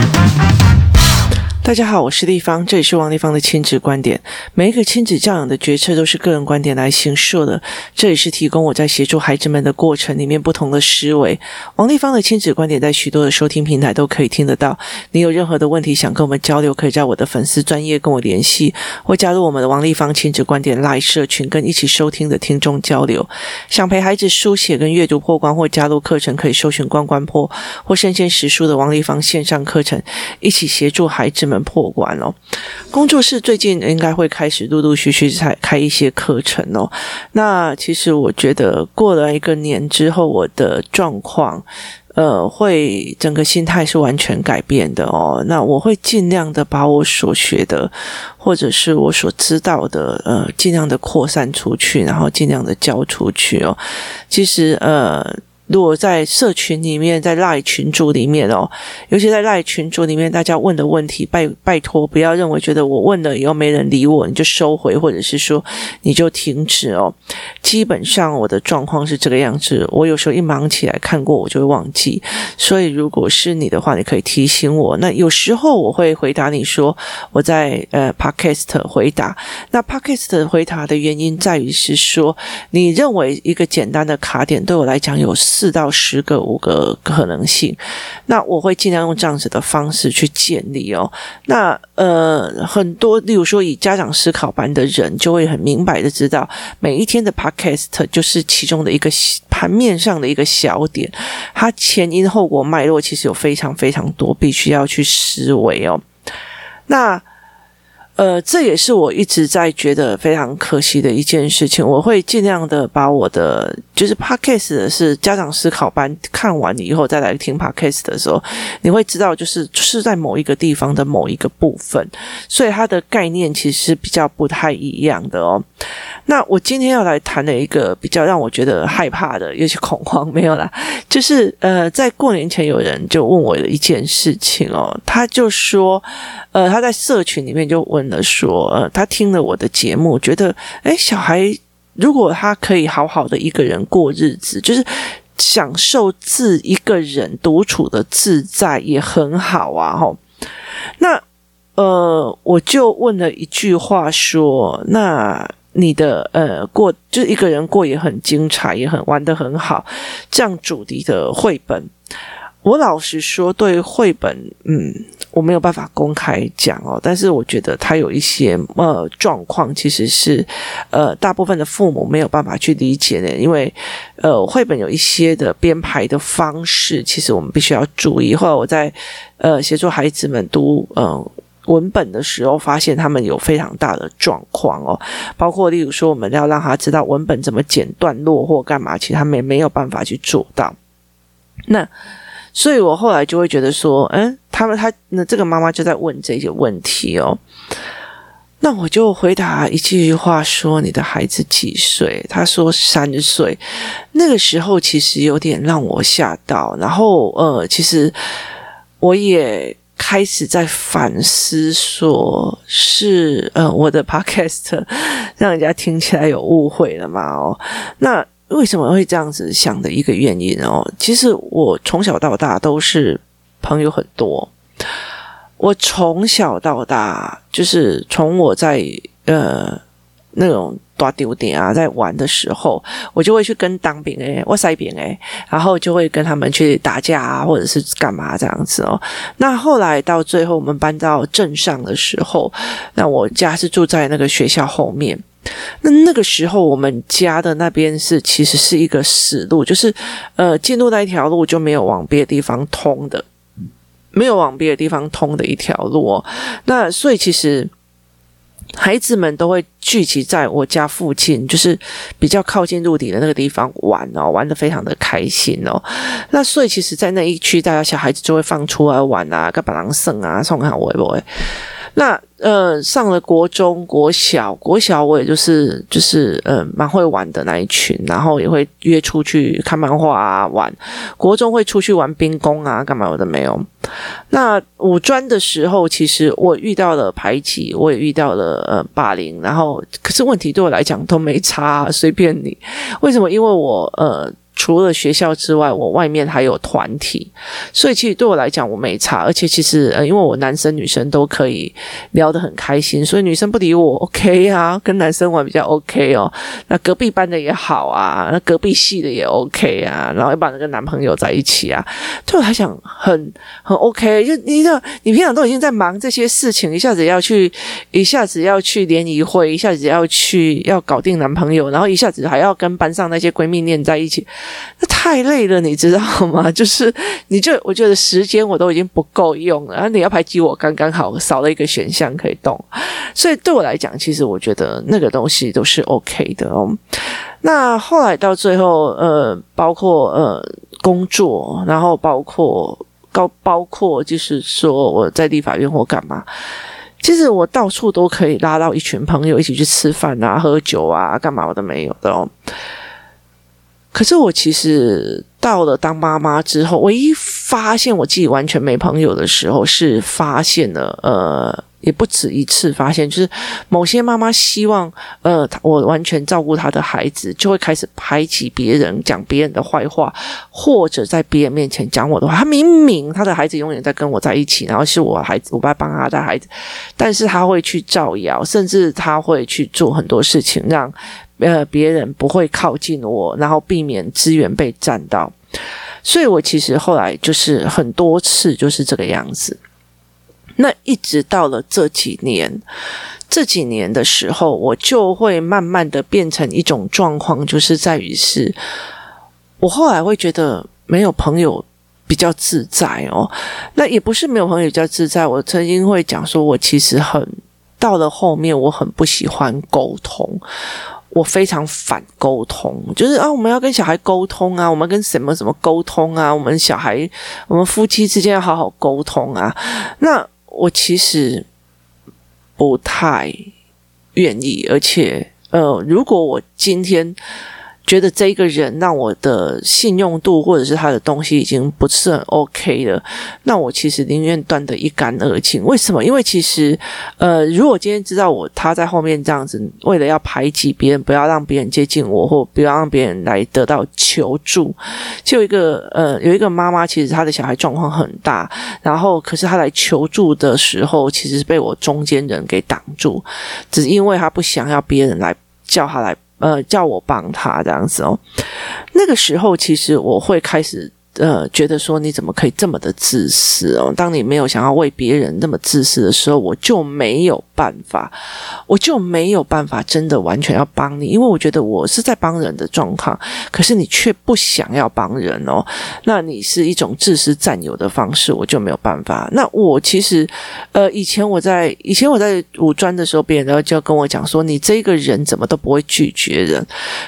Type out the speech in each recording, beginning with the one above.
Thank you. 大家好，我是丽芳，这里是王丽芳的亲子观点。每一个亲子教养的决策都是个人观点来形设的，这里是提供我在协助孩子们的过程里面不同的思维。王丽芳的亲子观点在许多的收听平台都可以听得到。你有任何的问题想跟我们交流，可以在我的粉丝专业跟我联系，或加入我们的王丽芳亲子观点 Live 社群，跟一起收听的听众交流。想陪孩子书写跟阅读破关，或加入课程，可以搜寻关关破或身先实书的王丽芳线上课程，一起协助孩子们。破关哦，工作室最近应该会开始陆陆续续才开一些课程哦。那其实我觉得过了一个年之后，我的状况呃，会整个心态是完全改变的哦。那我会尽量的把我所学的，或者是我所知道的，呃，尽量的扩散出去，然后尽量的教出去哦。其实呃。如果在社群里面，在赖群组里面哦，尤其在赖群组里面，大家问的问题，拜拜托不要认为觉得我问了以后没人理我，你就收回，或者是说你就停止哦。基本上我的状况是这个样子，我有时候一忙起来看过我就会忘记，所以如果是你的话，你可以提醒我。那有时候我会回答你说我在呃 Podcast 回答，那 Podcast 回答的原因在于是说，你认为一个简单的卡点对我来讲有。四到十个、五个可能性，那我会尽量用这样子的方式去建立哦。那呃，很多，例如说以家长思考班的人，就会很明白的知道，每一天的 podcast 就是其中的一个盘面上的一个小点，它前因后果脉络其实有非常非常多，必须要去思维哦。那。呃，这也是我一直在觉得非常可惜的一件事情。我会尽量的把我的就是 podcast 的是家长思考班看完以后再来听 podcast 的时候，你会知道就是是在某一个地方的某一个部分，所以它的概念其实比较不太一样的哦。那我今天要来谈的一个比较让我觉得害怕的，有些恐慌没有啦，就是呃，在过年前有人就问我的一件事情哦，他就说，呃，他在社群里面就问。说，呃，他听了我的节目，觉得，诶，小孩如果他可以好好的一个人过日子，就是享受自一个人独处的自在，也很好啊，吼。那，呃，我就问了一句话，说，那你的，呃，过就是一个人过也很精彩，也很玩得很好，这样主题的绘本。我老实说，对绘本，嗯，我没有办法公开讲哦。但是我觉得它有一些呃状况，其实是呃大部分的父母没有办法去理解的，因为呃绘本有一些的编排的方式，其实我们必须要注意。后来我在呃协助孩子们读呃文本的时候，发现他们有非常大的状况哦，包括例如说，我们要让他知道文本怎么剪段落或干嘛，其实他们也没有办法去做到。那。所以我后来就会觉得说，嗯，他们他那这个妈妈就在问这些问题哦，那我就回答一句话说：“你的孩子几岁？”他说三岁。那个时候其实有点让我吓到，然后呃，其实我也开始在反思说，是呃我的 podcast 让人家听起来有误会了嘛？哦，那。为什么会这样子想的一个原因哦？其实我从小到大都是朋友很多。我从小到大就是从我在呃那种大丢点啊，在玩的时候，我就会去跟当兵诶，我塞兵诶，然后就会跟他们去打架啊，或者是干嘛这样子哦。那后来到最后我们搬到镇上的时候，那我家是住在那个学校后面。那那个时候，我们家的那边是其实是一个死路，就是呃，进入那一条路就没有往别的地方通的，没有往别的地方通的一条路哦。那所以其实孩子们都会聚集在我家附近，就是比较靠近陆地的那个地方玩哦，玩的非常的开心哦。那所以其实，在那一区，大家小孩子就会放出来玩啊，跟别人耍啊，送看会不喂？那呃，上了国中、国小、国小，我也就是就是呃，蛮会玩的那一群，然后也会约出去看漫画啊，玩。国中会出去玩兵工啊，干嘛我都没有。那五专的时候，其实我遇到了排挤，我也遇到了呃霸凌，然后可是问题对我来讲都没差，随便你。为什么？因为我呃。除了学校之外，我外面还有团体，所以其实对我来讲我没差，而且其实呃，因为我男生女生都可以聊得很开心，所以女生不理我 OK 啊，跟男生玩比较 OK 哦。那隔壁班的也好啊，那隔壁系的也 OK 啊，然后又把那个男朋友在一起啊，对我来讲很很 OK。就你知道，你平常都已经在忙这些事情，一下子要去，一下子要去联谊会，一下子要去要搞定男朋友，然后一下子还要跟班上那些闺蜜念在一起。那太累了，你知道吗？就是你就我觉得时间我都已经不够用了，然后你要排挤我刚刚好，少了一个选项可以动，所以对我来讲，其实我觉得那个东西都是 OK 的哦。那后来到最后，呃，包括呃工作，然后包括高，包括就是说我在立法院或干嘛，其实我到处都可以拉到一群朋友一起去吃饭啊、喝酒啊、干嘛我都没有的哦。可是我其实到了当妈妈之后，唯一发现我自己完全没朋友的时候，是发现了呃，也不止一次发现，就是某些妈妈希望呃，我完全照顾她的孩子，就会开始排挤别人，讲别人的坏话，或者在别人面前讲我的话。她明明她的孩子永远在跟我在一起，然后是我孩子，我爸帮他带孩子，但是他会去造谣，甚至他会去做很多事情让。呃，别人不会靠近我，然后避免资源被占到，所以我其实后来就是很多次就是这个样子。那一直到了这几年，这几年的时候，我就会慢慢的变成一种状况，就是在于是，我后来会觉得没有朋友比较自在哦。那也不是没有朋友比较自在，我曾经会讲说，我其实很到了后面，我很不喜欢沟通。我非常反沟通，就是啊，我们要跟小孩沟通啊，我们跟什么什么沟通啊，我们小孩，我们夫妻之间要好好沟通啊。那我其实不太愿意，而且呃，如果我今天。觉得这个人让我的信用度或者是他的东西已经不是很 OK 了，那我其实宁愿断得一干二净。为什么？因为其实，呃，如果今天知道我他在后面这样子，为了要排挤别人，不要让别人接近我，或不要让别人来得到求助，就一个呃，有一个妈妈，其实她的小孩状况很大，然后可是她来求助的时候，其实是被我中间人给挡住，只是因为她不想要别人来叫她来。呃，叫我帮他这样子哦。那个时候，其实我会开始。呃，觉得说你怎么可以这么的自私哦？当你没有想要为别人那么自私的时候，我就没有办法，我就没有办法真的完全要帮你，因为我觉得我是在帮人的状况，可是你却不想要帮人哦，那你是一种自私占有的方式，我就没有办法。那我其实，呃，以前我在以前我在五专的时候，别人都就跟我讲说，你这个人怎么都不会拒绝人，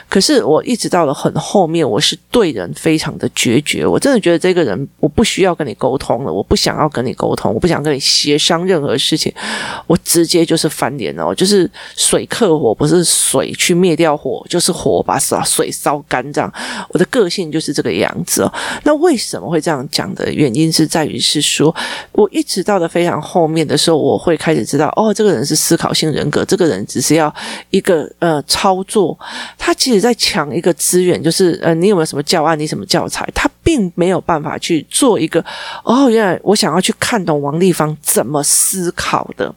可是我一直到了很后面，我是对人非常的决绝，我。真的觉得这个人，我不需要跟你沟通了，我不想要跟你沟通，我不想跟你协商任何事情，我直接就是翻脸哦，就是水克火，不是水去灭掉火，就是火把水烧干这样。我的个性就是这个样子哦。那为什么会这样讲的原因是在于是说，我一直到的非常后面的时候，我会开始知道，哦，这个人是思考性人格，这个人只是要一个呃操作，他其实在抢一个资源，就是呃，你有没有什么教案，你什么教材，他并。没有办法去做一个哦，原来我想要去看懂王立芳怎么思考的，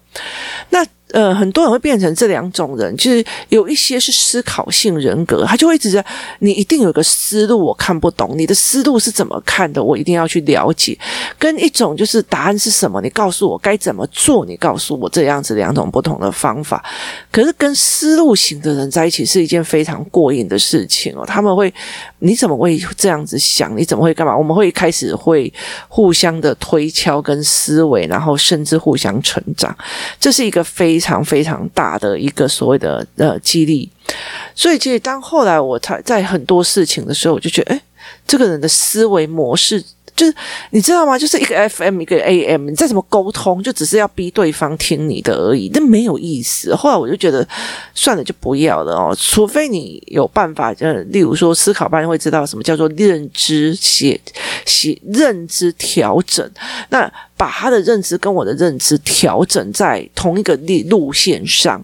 那。呃，很多人会变成这两种人，就是有一些是思考性人格，他就会一直在你一定有个思路，我看不懂你的思路是怎么看的，我一定要去了解。跟一种就是答案是什么，你告诉我该怎么做，你告诉我这样子两种不同的方法。可是跟思路型的人在一起是一件非常过瘾的事情哦。他们会，你怎么会这样子想？你怎么会干嘛？我们会开始会互相的推敲跟思维，然后甚至互相成长。这是一个非。非常非常大的一个所谓的呃激励，所以其实当后来我才在很多事情的时候，我就觉得，哎，这个人的思维模式。就是你知道吗？就是一个 FM 一个 AM，你再怎么沟通，就只是要逼对方听你的而已，那没有意思。后来我就觉得算了，就不要了哦。除非你有办法，呃，例如说思考班会知道什么叫做认知写写认知调整，那把他的认知跟我的认知调整在同一个路路线上。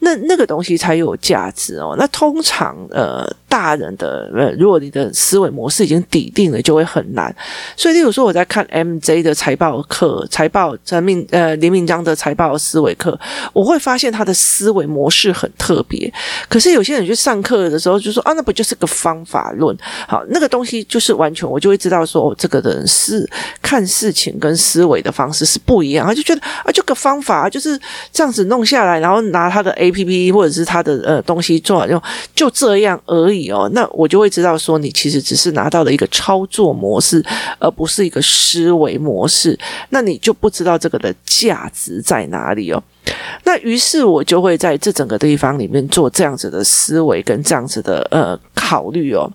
那那个东西才有价值哦。那通常呃，大人的呃，如果你的思维模式已经底定了，就会很难。所以，例如说我在看 MJ 的财报课、财报陈明呃林明章的财报思维课，我会发现他的思维模式很特别。可是有些人去上课的时候就说啊，那不就是个方法论？好，那个东西就是完全我就会知道说，哦，这个人是看事情跟思维的方式是不一样。他就觉得啊，就个方法就是这样子弄下来，然后拿他的 A P P 或者是他的呃东西做就就这样而已哦，那我就会知道说你其实只是拿到了一个操作模式，而不是一个思维模式，那你就不知道这个的价值在哪里哦。那于是我就会在这整个地方里面做这样子的思维跟这样子的呃考虑哦。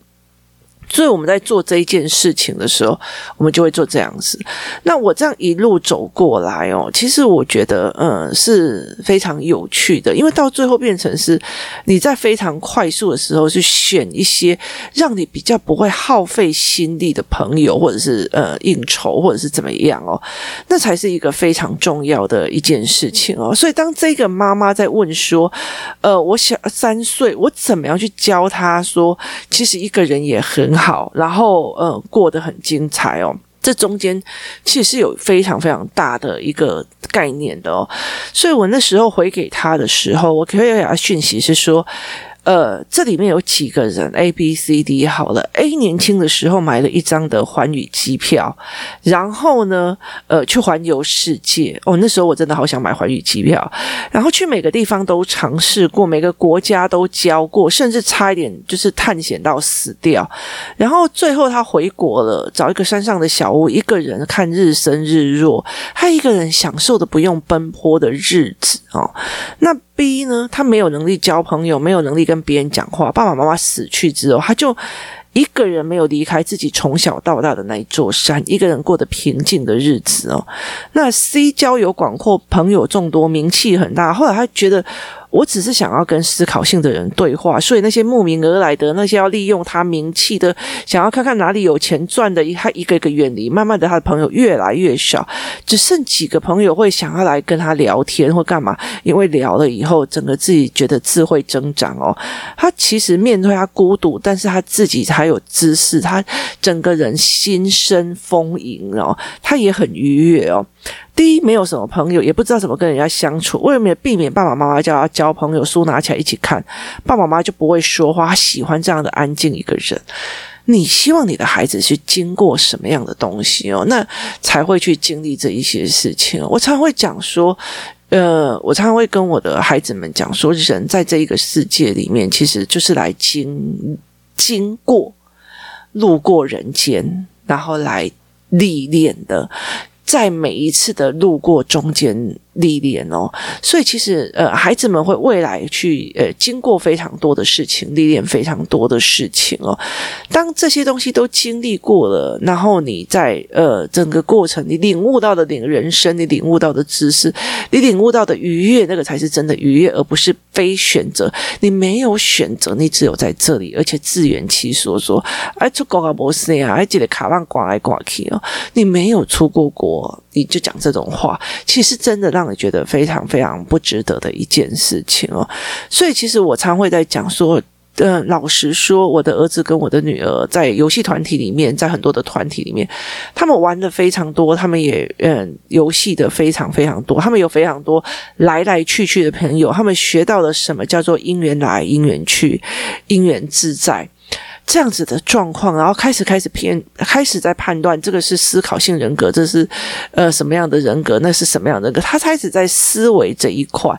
所以我们在做这一件事情的时候，我们就会做这样子。那我这样一路走过来哦，其实我觉得，嗯，是非常有趣的。因为到最后变成是你在非常快速的时候去选一些让你比较不会耗费心力的朋友，或者是呃应酬，或者是怎么样哦，那才是一个非常重要的一件事情哦。所以当这个妈妈在问说，呃，我小三岁，我怎么样去教她说，其实一个人也很好。好，然后呃，过得很精彩哦。这中间其实是有非常非常大的一个概念的哦。所以我那时候回给他的时候，我可以给他讯息是说。呃，这里面有几个人 A、B、C、D 好了。A 年轻的时候买了一张的环宇机票，然后呢，呃，去环游世界。哦，那时候我真的好想买环宇机票，然后去每个地方都尝试过，每个国家都交过，甚至差一点就是探险到死掉。然后最后他回国了，找一个山上的小屋，一个人看日升日落，他一个人享受的不用奔波的日子哦。那 B 呢？他没有能力交朋友，没有能力跟别人讲话。爸爸妈妈死去之后，他就一个人没有离开自己从小到大的那一座山，一个人过得平静的日子哦。那 C 交友广阔，朋友众多，名气很大。后来他觉得。我只是想要跟思考性的人对话，所以那些慕名而来的那些要利用他名气的，想要看看哪里有钱赚的，他一个一个远离。慢慢的，他的朋友越来越少，只剩几个朋友会想要来跟他聊天或干嘛，因为聊了以后，整个自己觉得智慧增长哦。他其实面对他孤独，但是他自己还有知识，他整个人心生丰盈哦，他也很愉悦哦。第一，没有什么朋友，也不知道怎么跟人家相处。为了避免爸爸妈妈叫他交朋友，书拿起来一起看，爸爸妈妈就不会说话。他喜欢这样的安静一个人。你希望你的孩子去经过什么样的东西哦？那才会去经历这一些事情。我常会讲说，呃，我常常会跟我的孩子们讲说，人在这一个世界里面，其实就是来经经过、路过人间，然后来历练的。在每一次的路过中间历练哦，所以其实呃，孩子们会未来去呃经过非常多的事情，历练非常多的事情哦。当这些东西都经历过了，然后你在呃整个过程，你领悟到的领人生，你领悟到的知识，你领悟到的愉悦，那个才是真的愉悦，而不是非选择。你没有选择，你只有在这里，而且自圆其说说，哎，出国啊，不是啊，还记得卡万挂来挂去哦，你没有出过国。你就讲这种话，其实真的让让你觉得非常非常不值得的一件事情哦。所以，其实我常会在讲说，嗯，老实说，我的儿子跟我的女儿在游戏团体里面，在很多的团体里面，他们玩的非常多，他们也嗯，游戏的非常非常多，他们有非常多来来去去的朋友，他们学到了什么叫做因缘来，因缘去，因缘自在。这样子的状况，然后开始开始偏，开始在判断这个是思考性人格，这是呃什么样的人格，那是什么样的人格？他开始在思维这一块，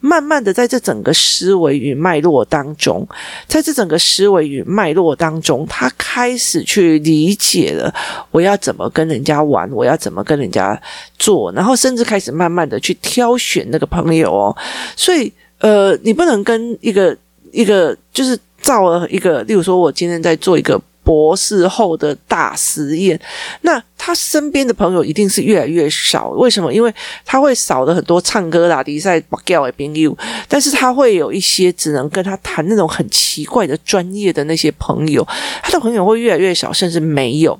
慢慢的在这整个思维与脉络当中，在这整个思维与脉络当中，他开始去理解了我要怎么跟人家玩，我要怎么跟人家做，然后甚至开始慢慢的去挑选那个朋友哦。所以呃，你不能跟一个一个就是。造了一个，例如说，我今天在做一个博士后的大实验，那他身边的朋友一定是越来越少。为什么？因为他会少了很多唱歌啦、比赛、不教的朋友，但是他会有一些只能跟他谈那种很奇怪的专业的那些朋友，他的朋友会越来越少，甚至没有。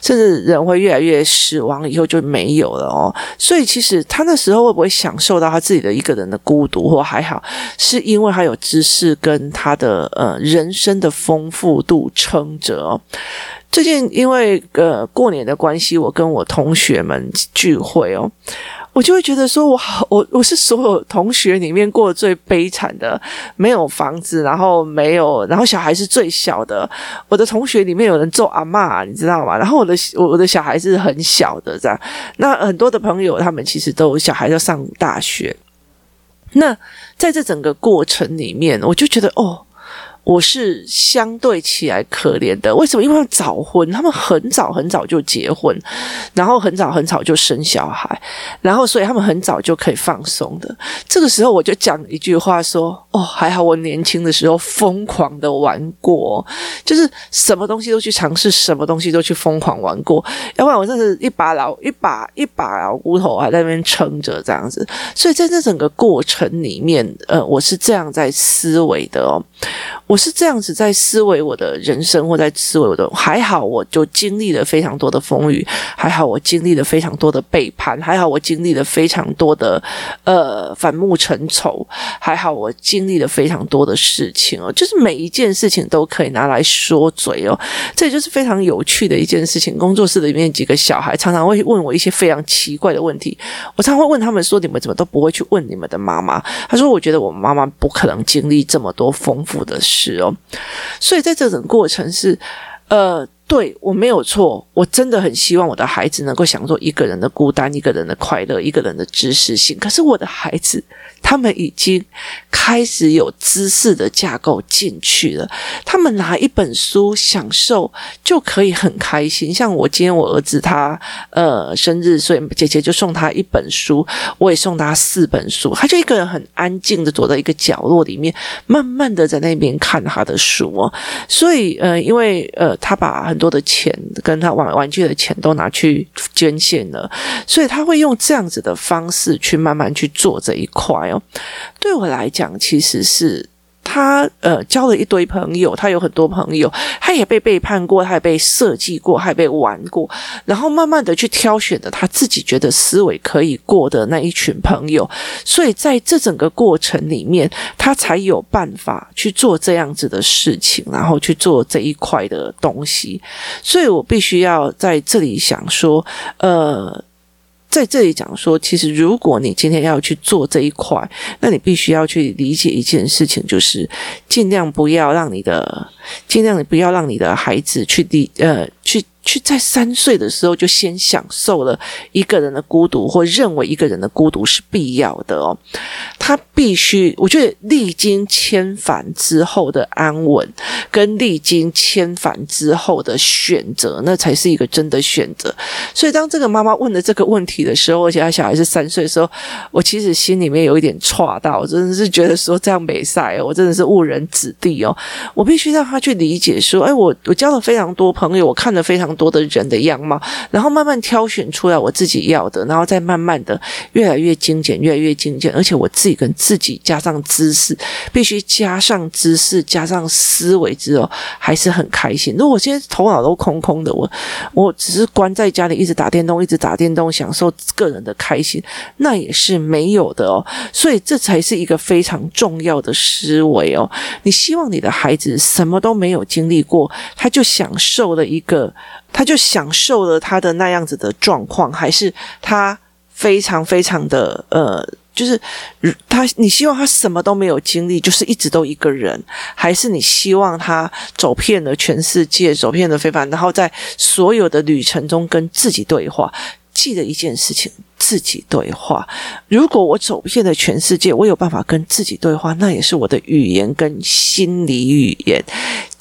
甚至人会越来越死亡，以后就没有了哦。所以其实他那时候会不会享受到他自己的一个人的孤独，或还好，是因为他有知识跟他的呃人生的丰富度撑着哦。最近因为呃过年的关系，我跟我同学们聚会哦。我就会觉得说，我好，我我是所有同学里面过得最悲惨的，没有房子，然后没有，然后小孩是最小的。我的同学里面有人做阿嬷，你知道吗？然后我的我我的小孩是很小的，这样。那很多的朋友，他们其实都小孩要上大学。那在这整个过程里面，我就觉得哦。我是相对起来可怜的，为什么？因为早婚，他们很早很早就结婚，然后很早很早就生小孩，然后所以他们很早就可以放松的。这个时候我就讲一句话说：“哦，还好我年轻的时候疯狂的玩过，就是什么东西都去尝试，什么东西都去疯狂玩过，要不然我真是一把老一把一把老骨头还在那边撑着这样子。所以在这整个过程里面，呃，我是这样在思维的哦。”我是这样子在思维我的人生，或在思维我的还好，我就经历了非常多的风雨，还好我经历了非常多的背叛，还好我经历了非常多的呃反目成仇，还好我经历了非常多的事情哦，就是每一件事情都可以拿来说嘴哦，这也就是非常有趣的一件事情。工作室里面几个小孩常常会问我一些非常奇怪的问题，我常会问他们说：“你们怎么都不会去问你们的妈妈？”他说：“我觉得我妈妈不可能经历这么多丰富的事。”是哦，所以在这种过程是，呃，对，我没有错，我真的很希望我的孩子能够享受一个人的孤单，一个人的快乐，一个人的知识性。可是我的孩子。他们已经开始有知识的架构进去了。他们拿一本书享受就可以很开心。像我今天我儿子他呃生日，所以姐姐就送他一本书，我也送他四本书。他就一个人很安静的躲在一个角落里面，慢慢的在那边看他的书哦。所以呃，因为呃他把很多的钱跟他玩玩具的钱都拿去捐献了，所以他会用这样子的方式去慢慢去做这一块哦。对我来讲，其实是他呃交了一堆朋友，他有很多朋友，他也被背叛过，他也被设计过，还被玩过，然后慢慢的去挑选的他自己觉得思维可以过的那一群朋友，所以在这整个过程里面，他才有办法去做这样子的事情，然后去做这一块的东西。所以我必须要在这里想说，呃。在这里讲说，其实如果你今天要去做这一块，那你必须要去理解一件事情，就是尽量不要让你的，尽量不要让你的孩子去理，呃，去。去在三岁的时候就先享受了一个人的孤独，或认为一个人的孤独是必要的哦。他必须，我觉得历经千帆之后的安稳，跟历经千帆之后的选择，那才是一个真的选择。所以当这个妈妈问了这个问题的时候，而且他小孩是三岁的时候，我其实心里面有一点错到，我真的是觉得说这样没赛，我真的是误人子弟哦。我必须让他去理解说，哎，我我交了非常多朋友，我看了非常。多的人的样貌，然后慢慢挑选出来我自己要的，然后再慢慢的越来越精简，越来越精简，而且我自己跟自己加上知识，必须加上知识，加上思维之后，还是很开心。如果我现在头脑都空空的，我我只是关在家里一直打电动，一直打电动，享受个人的开心，那也是没有的哦。所以这才是一个非常重要的思维哦。你希望你的孩子什么都没有经历过，他就享受了一个。他就享受了他的那样子的状况，还是他非常非常的呃，就是他你希望他什么都没有经历，就是一直都一个人，还是你希望他走遍了全世界，走遍了非凡，然后在所有的旅程中跟自己对话？记得一件事情，自己对话。如果我走遍了全世界，我有办法跟自己对话，那也是我的语言跟心理语言，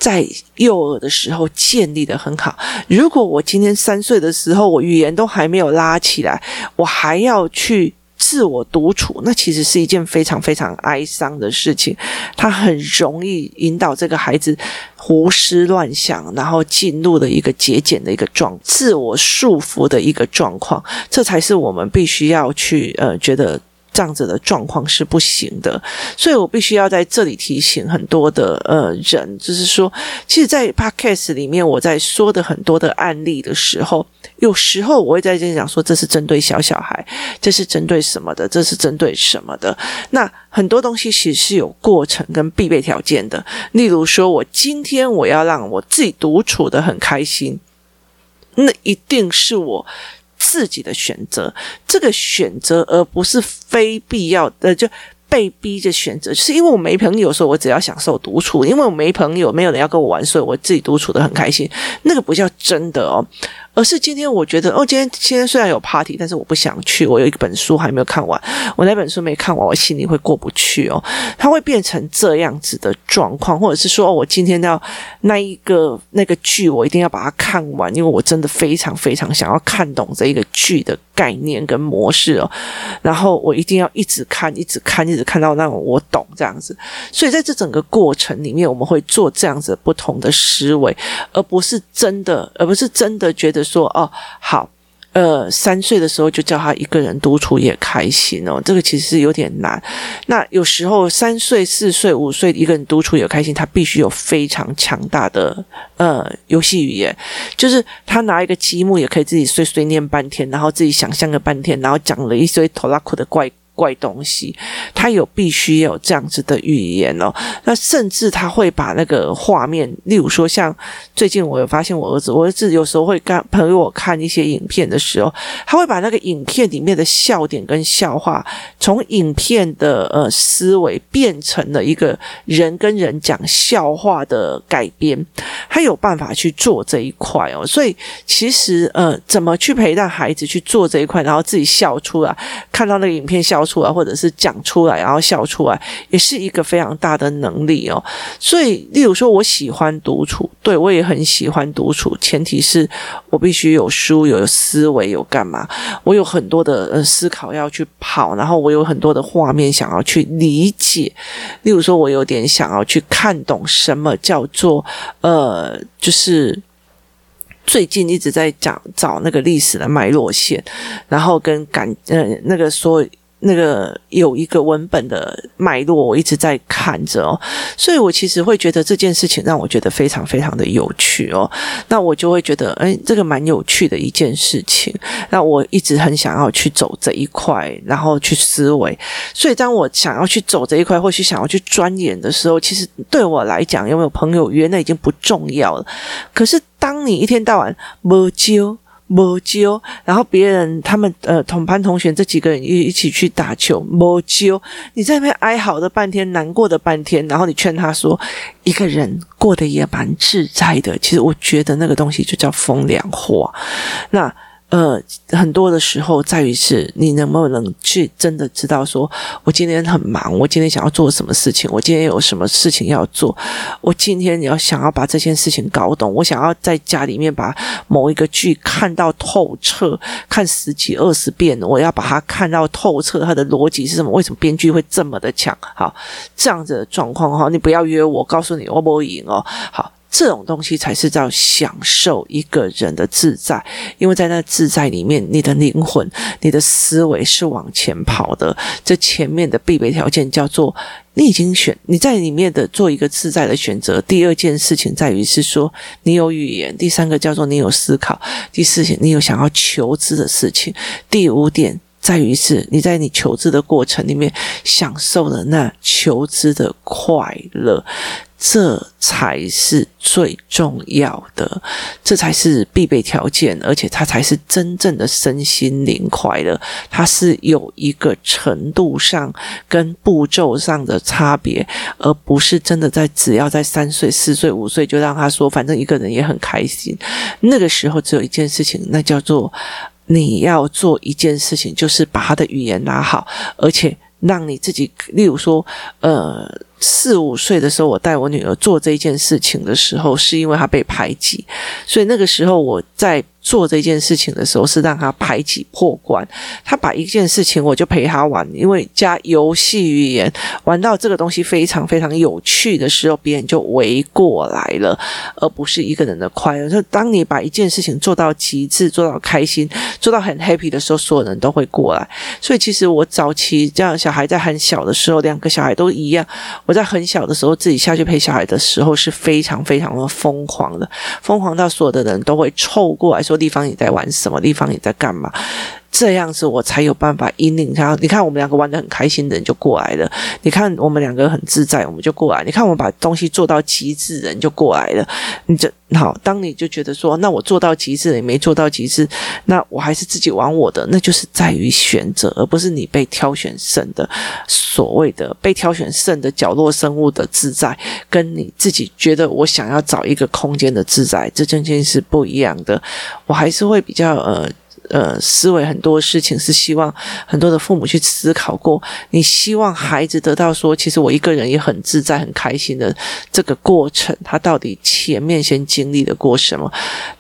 在幼儿的时候建立得很好。如果我今天三岁的时候，我语言都还没有拉起来，我还要去。自我独处，那其实是一件非常非常哀伤的事情。他很容易引导这个孩子胡思乱想，然后进入了一个节俭的一个状，自我束缚的一个状况。这才是我们必须要去呃觉得这样子的状况是不行的，所以我必须要在这里提醒很多的呃人，就是说，其实，在 Podcast 里面我在说的很多的案例的时候，有时候我会在这里讲说，这是针对小小孩，这是针对什么的，这是针对什么的。那很多东西其实是有过程跟必备条件的。例如说，我今天我要让我自己独处得很开心，那一定是我。自己的选择，这个选择，而不是非必要的就被逼着选择，是因为我没朋友，所以我只要享受独处；因为我没朋友，没有人要跟我玩，所以我自己独处的很开心。那个不叫真的哦。而是今天我觉得哦，今天今天虽然有 party，但是我不想去。我有一本书还没有看完，我那本书没看完，我心里会过不去哦。它会变成这样子的状况，或者是说，哦，我今天要那一个那个剧，我一定要把它看完，因为我真的非常非常想要看懂这一个剧的概念跟模式哦。然后我一定要一直看，一直看，一直看到那种我懂这样子。所以在这整个过程里面，我们会做这样子不同的思维，而不是真的，而不是真的觉得。说哦好，呃，三岁的时候就叫他一个人独处也开心哦，这个其实是有点难。那有时候三岁、四岁、五岁一个人独处也开心，他必须有非常强大的呃游戏语言，就是他拿一个积木也可以自己碎碎念半天，然后自己想象个半天，然后讲了一堆拖拉库的怪。怪东西，他有必须有这样子的语言哦。那甚至他会把那个画面，例如说，像最近我有发现，我儿子，我儿子有时候会跟朋友我看一些影片的时候，他会把那个影片里面的笑点跟笑话，从影片的呃思维变成了一个人跟人讲笑话的改编，他有办法去做这一块哦。所以其实呃，怎么去陪伴孩子去做这一块，然后自己笑出来，看到那个影片笑。出来，或者是讲出来，然后笑出来，也是一个非常大的能力哦。所以，例如说，我喜欢独处，对，我也很喜欢独处，前提是我必须有书，有思维，有干嘛？我有很多的呃思考要去跑，然后我有很多的画面想要去理解。例如说，我有点想要去看懂什么叫做呃，就是。最近一直在讲找那个历史的脉络线，然后跟感呃那个说。那个有一个文本的脉络，我一直在看着哦，所以我其实会觉得这件事情让我觉得非常非常的有趣哦。那我就会觉得，哎，这个蛮有趣的一件事情。那我一直很想要去走这一块，然后去思维。所以当我想要去走这一块，或许想要去钻研的时候，其实对我来讲，有没有朋友约，那已经不重要了。可是当你一天到晚没揪。没揪，然后别人他们呃同班同学这几个人一一起去打球，没揪，你在那边哀嚎了半天，难过的半天，然后你劝他说，一个人过得也蛮自在的。其实我觉得那个东西就叫风凉话。那。呃，很多的时候在于是你能不能去真的知道说，我今天很忙，我今天想要做什么事情，我今天有什么事情要做，我今天你要想要把这件事情搞懂，我想要在家里面把某一个剧看到透彻，看十几二十遍，我要把它看到透彻，它的逻辑是什么？为什么编剧会这么的强？好，这样子的状况哈，你不要约我，告诉你我不会赢哦，好。这种东西才是叫享受一个人的自在，因为在那自在里面，你的灵魂、你的思维是往前跑的。这前面的必备条件叫做你已经选，你在里面的做一个自在的选择。第二件事情在于是说你有语言，第三个叫做你有思考，第四点你有想要求知的事情，第五点在于是你在你求知的过程里面享受了那求知的快乐。这才是最重要的，这才是必备条件，而且它才是真正的身心灵快乐。它是有一个程度上跟步骤上的差别，而不是真的在只要在三岁、四岁、五岁就让他说，反正一个人也很开心。那个时候只有一件事情，那叫做你要做一件事情，就是把他的语言拿好，而且让你自己，例如说，呃。四五岁的时候，我带我女儿做这件事情的时候，是因为她被排挤，所以那个时候我在。做这件事情的时候是让她排挤破关，他把一件事情我就陪他玩，因为加游戏语言玩到这个东西非常非常有趣的时候，别人就围过来了，而不是一个人的快乐。就当你把一件事情做到极致，做到开心，做到很 happy 的时候，所有人都会过来。所以其实我早期这样小孩在很小的时候，两个小孩都一样，我在很小的时候自己下去陪小孩的时候是非常非常的疯狂的，疯狂到所有的人都会凑过来说。地方你在玩什么？地方你在干嘛？这样子我才有办法引领他。你看我们两个玩得很开心的人就过来了。你看我们两个很自在，我们就过来。你看我把东西做到极致，人就过来了。你就好，当你就觉得说，那我做到极致，你没做到极致，那我还是自己玩我的。那就是在于选择，而不是你被挑选剩的所谓的被挑选剩的角落生物的自在，跟你自己觉得我想要找一个空间的自在，这真件是不一样的。我还是会比较呃。呃，思维很多事情是希望很多的父母去思考过。你希望孩子得到说，其实我一个人也很自在、很开心的这个过程，他到底前面先经历了过什么，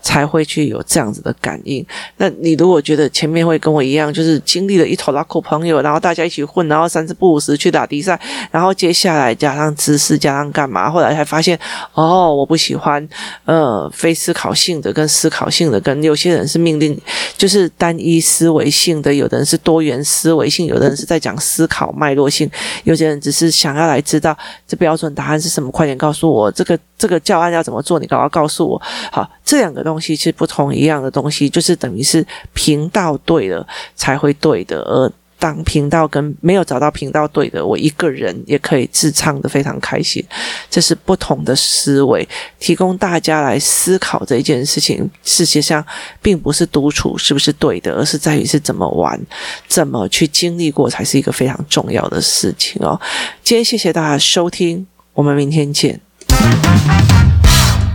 才会去有这样子的感应？那你如果觉得前面会跟我一样，就是经历了一头拉苦朋友，然后大家一起混，然后三十不五时去打比赛，然后接下来加上知识，加上干嘛？后来才发现，哦，我不喜欢呃非思考性的跟思考性的，跟有些人是命令，就是。是单一思维性的，有的人是多元思维性，有的人是在讲思考脉络性，有些人只是想要来知道这标准答案是什么，快点告诉我这个这个教案要怎么做，你赶快告诉我。好，这两个东西是不同一样的东西，就是等于是频道对了才会对的，而。当频道跟没有找到频道对的，我一个人也可以自唱的非常开心。这是不同的思维，提供大家来思考这一件事情。事实上，并不是独处是不是对的，而是在于是怎么玩，怎么去经历过，才是一个非常重要的事情哦。今天谢谢大家收听，我们明天见。